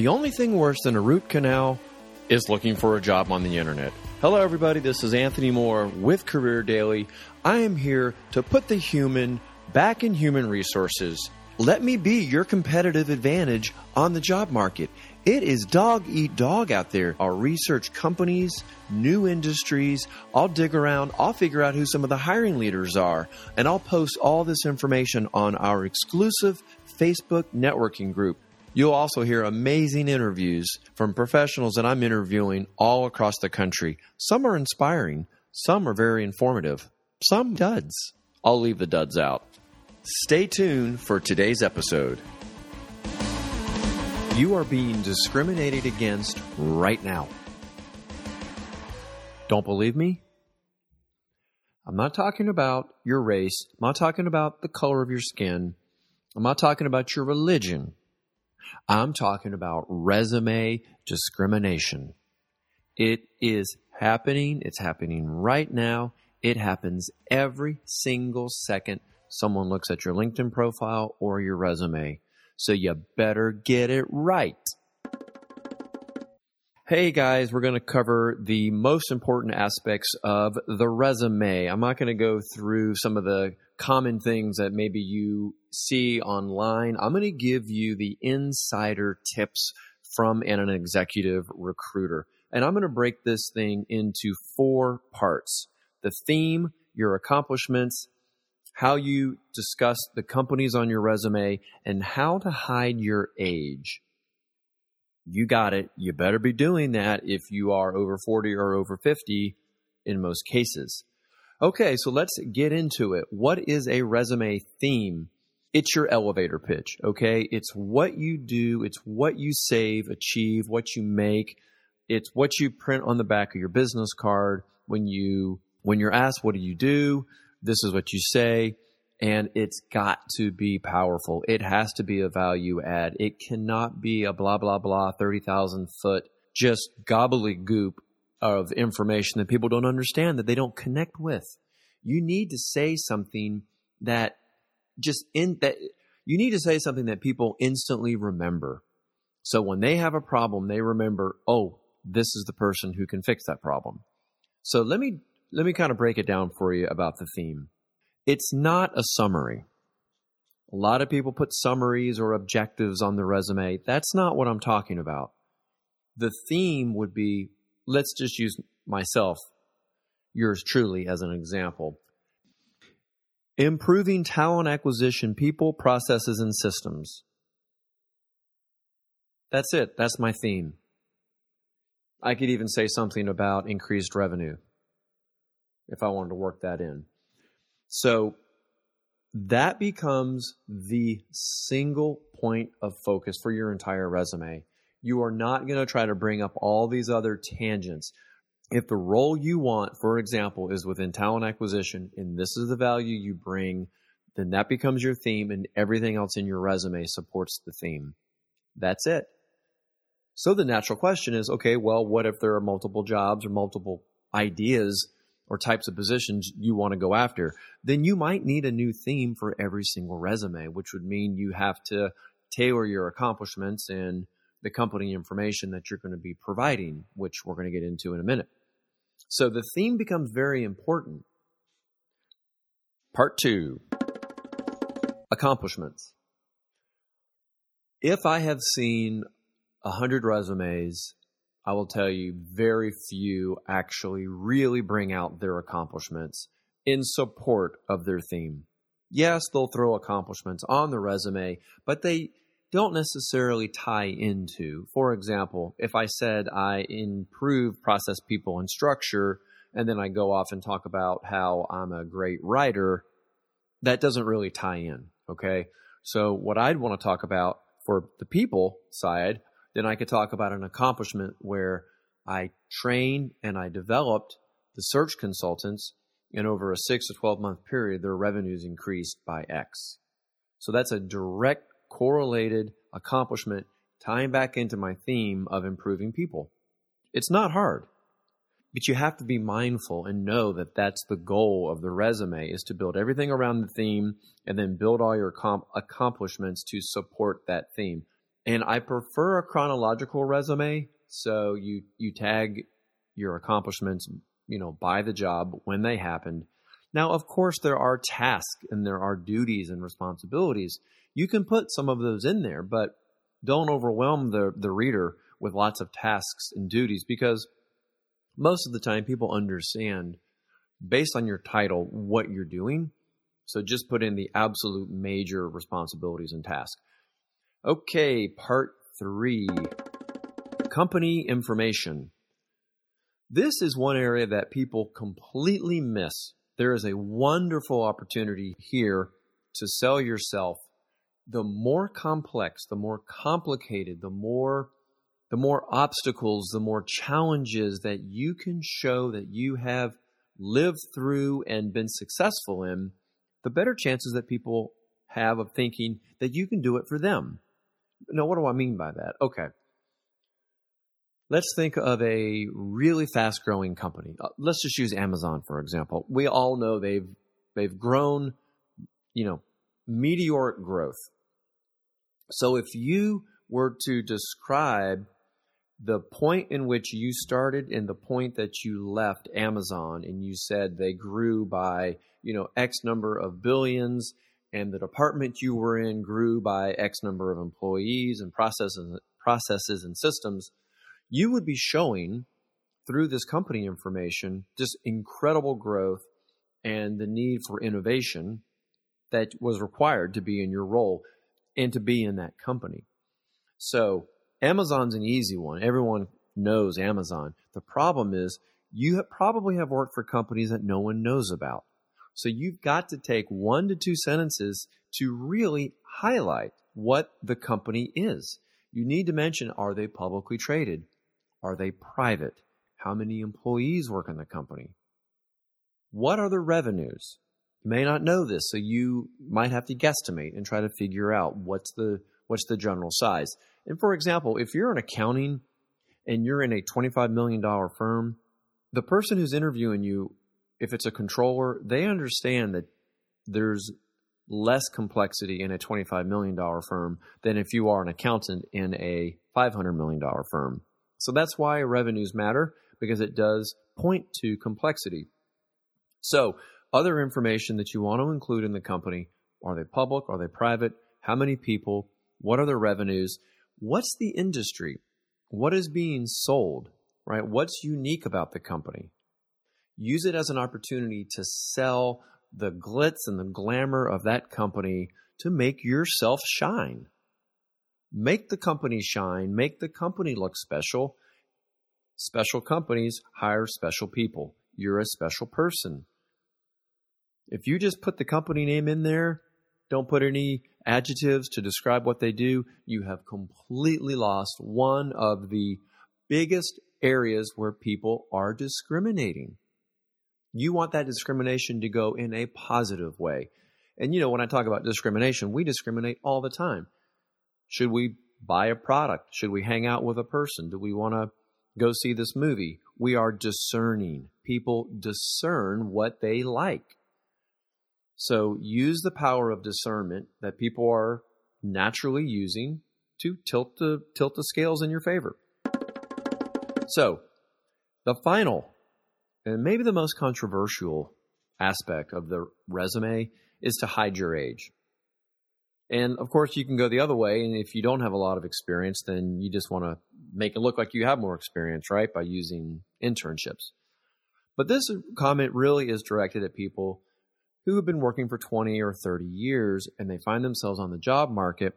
The only thing worse than a root canal is looking for a job on the internet. Hello, everybody. This is Anthony Moore with Career Daily. I am here to put the human back in human resources. Let me be your competitive advantage on the job market. It is dog eat dog out there. I'll research companies, new industries. I'll dig around. I'll figure out who some of the hiring leaders are. And I'll post all this information on our exclusive Facebook networking group. You'll also hear amazing interviews from professionals that I'm interviewing all across the country. Some are inspiring, some are very informative, some duds. I'll leave the duds out. Stay tuned for today's episode. You are being discriminated against right now. Don't believe me? I'm not talking about your race. I'm not talking about the color of your skin. I'm not talking about your religion. I'm talking about resume discrimination. It is happening. It's happening right now. It happens every single second someone looks at your LinkedIn profile or your resume. So you better get it right. Hey guys, we're going to cover the most important aspects of the resume. I'm not going to go through some of the common things that maybe you see online. I'm going to give you the insider tips from an executive recruiter. And I'm going to break this thing into four parts the theme, your accomplishments, how you discuss the companies on your resume, and how to hide your age. You got it. You better be doing that if you are over 40 or over 50 in most cases. Okay, so let's get into it. What is a resume theme? It's your elevator pitch, okay? It's what you do, it's what you save, achieve, what you make. It's what you print on the back of your business card when you when you're asked what do you do? This is what you say and it's got to be powerful. It has to be a value add. It cannot be a blah, blah, blah, 30,000 foot just gobbledygook of information that people don't understand, that they don't connect with. You need to say something that just in that you need to say something that people instantly remember. So when they have a problem, they remember, oh, this is the person who can fix that problem. So let me let me kind of break it down for you about the theme. It's not a summary. A lot of people put summaries or objectives on the resume. That's not what I'm talking about. The theme would be let's just use myself, yours truly, as an example. Improving talent acquisition, people, processes, and systems. That's it. That's my theme. I could even say something about increased revenue if I wanted to work that in. So that becomes the single point of focus for your entire resume. You are not going to try to bring up all these other tangents. If the role you want, for example, is within talent acquisition and this is the value you bring, then that becomes your theme and everything else in your resume supports the theme. That's it. So the natural question is okay, well, what if there are multiple jobs or multiple ideas or types of positions you want to go after, then you might need a new theme for every single resume, which would mean you have to tailor your accomplishments and the company information that you're going to be providing, which we're going to get into in a minute. So the theme becomes very important. Part two accomplishments. If I have seen a hundred resumes I will tell you, very few actually really bring out their accomplishments in support of their theme. Yes, they'll throw accomplishments on the resume, but they don't necessarily tie into. For example, if I said I improve process, people, and structure, and then I go off and talk about how I'm a great writer, that doesn't really tie in. Okay. So, what I'd want to talk about for the people side then I could talk about an accomplishment where I trained and I developed the search consultants, and over a six to 12 month period, their revenues increased by X. So that's a direct correlated accomplishment tying back into my theme of improving people. It's not hard, but you have to be mindful and know that that's the goal of the resume is to build everything around the theme and then build all your accomplishments to support that theme. And I prefer a chronological resume. So you, you tag your accomplishments, you know, by the job when they happened. Now, of course, there are tasks and there are duties and responsibilities. You can put some of those in there, but don't overwhelm the, the reader with lots of tasks and duties because most of the time people understand based on your title what you're doing. So just put in the absolute major responsibilities and tasks. Okay, part three company information. This is one area that people completely miss. There is a wonderful opportunity here to sell yourself. The more complex, the more complicated, the more the more obstacles, the more challenges that you can show that you have lived through and been successful in, the better chances that people have of thinking that you can do it for them. Now, what do I mean by that? Okay. Let's think of a really fast growing company. Uh, let's just use Amazon, for example. We all know they've, they've grown, you know, meteoric growth. So if you were to describe the point in which you started and the point that you left Amazon and you said they grew by, you know, X number of billions and the department you were in grew by X number of employees and processes processes and systems, you would be showing through this company information just incredible growth and the need for innovation that was required to be in your role and to be in that company. So Amazon's an easy one. Everyone knows Amazon. The problem is you have probably have worked for companies that no one knows about. So you've got to take one to two sentences to really highlight what the company is. You need to mention are they publicly traded? Are they private? How many employees work in the company? What are the revenues? You may not know this, so you might have to guesstimate and try to figure out what's the what's the general size. And for example, if you're in accounting and you're in a $25 million firm, the person who's interviewing you, if it's a controller, they understand that there's less complexity in a $25 million firm than if you are an accountant in a $500 million firm. So that's why revenues matter because it does point to complexity. So, other information that you want to include in the company are they public? Are they private? How many people? What are their revenues? what's the industry? What is being sold, right? What's unique about the company? Use it as an opportunity to sell the glitz and the glamour of that company to make yourself shine. Make the company shine, make the company look special. Special companies hire special people. You're a special person. If you just put the company name in there, don't put any adjectives to describe what they do, you have completely lost one of the biggest areas where people are discriminating. You want that discrimination to go in a positive way. And you know, when I talk about discrimination, we discriminate all the time. Should we buy a product? Should we hang out with a person? Do we want to go see this movie? We are discerning. People discern what they like. So use the power of discernment that people are naturally using to tilt the tilt the scales in your favor. So, the final and maybe the most controversial aspect of the resume is to hide your age. And of course, you can go the other way. And if you don't have a lot of experience, then you just want to make it look like you have more experience, right? By using internships. But this comment really is directed at people who have been working for 20 or 30 years and they find themselves on the job market,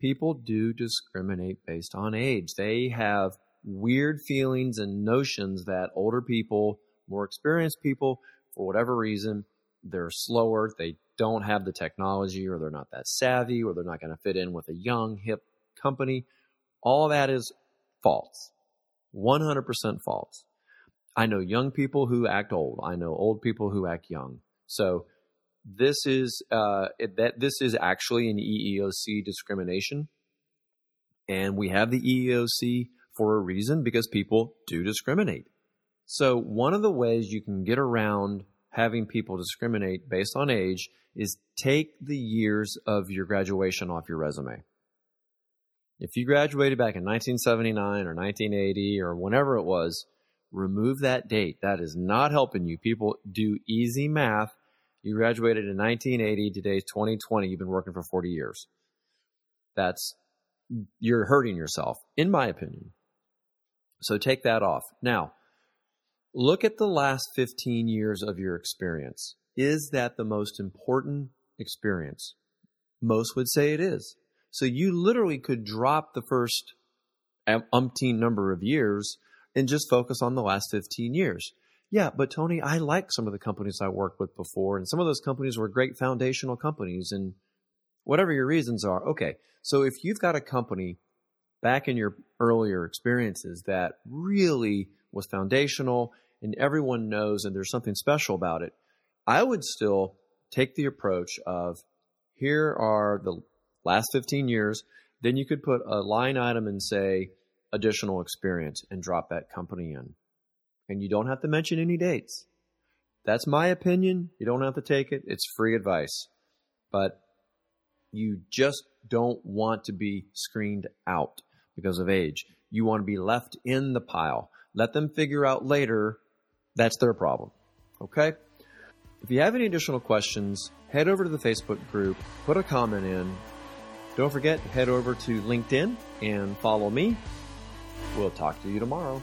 people do discriminate based on age. They have weird feelings and notions that older people, more experienced people, for whatever reason, they're slower, they don't have the technology, or they're not that savvy, or they're not going to fit in with a young, hip company. All that is false. 100% false. I know young people who act old. I know old people who act young. So this is uh, it, that this is actually an EEOC discrimination, and we have the EEOC for a reason because people do discriminate. So one of the ways you can get around having people discriminate based on age is take the years of your graduation off your resume. If you graduated back in 1979 or 1980 or whenever it was, remove that date. That is not helping you. People do easy math. You graduated in 1980, today's 2020, you've been working for 40 years. That's, you're hurting yourself, in my opinion. So take that off. Now, look at the last 15 years of your experience. Is that the most important experience? Most would say it is. So you literally could drop the first um, umpteen number of years and just focus on the last 15 years. Yeah, but Tony, I like some of the companies I worked with before, and some of those companies were great foundational companies, and whatever your reasons are. Okay, so if you've got a company back in your earlier experiences that really was foundational and everyone knows and there's something special about it, I would still take the approach of here are the last 15 years. Then you could put a line item and say additional experience and drop that company in. And you don't have to mention any dates. That's my opinion. You don't have to take it. It's free advice. But you just don't want to be screened out because of age. You want to be left in the pile. Let them figure out later that's their problem. Okay? If you have any additional questions, head over to the Facebook group, put a comment in. Don't forget, head over to LinkedIn and follow me. We'll talk to you tomorrow.